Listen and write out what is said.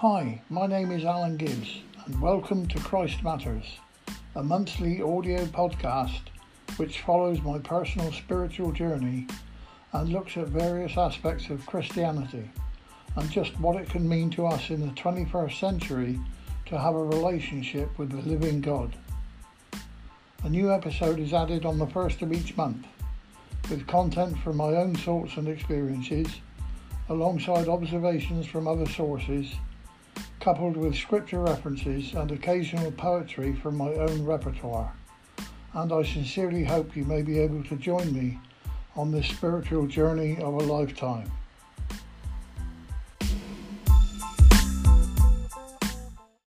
Hi, my name is Alan Gibbs, and welcome to Christ Matters, a monthly audio podcast which follows my personal spiritual journey and looks at various aspects of Christianity and just what it can mean to us in the 21st century to have a relationship with the living God. A new episode is added on the first of each month with content from my own thoughts and experiences alongside observations from other sources coupled with scripture references and occasional poetry from my own repertoire. And I sincerely hope you may be able to join me on this spiritual journey of a lifetime.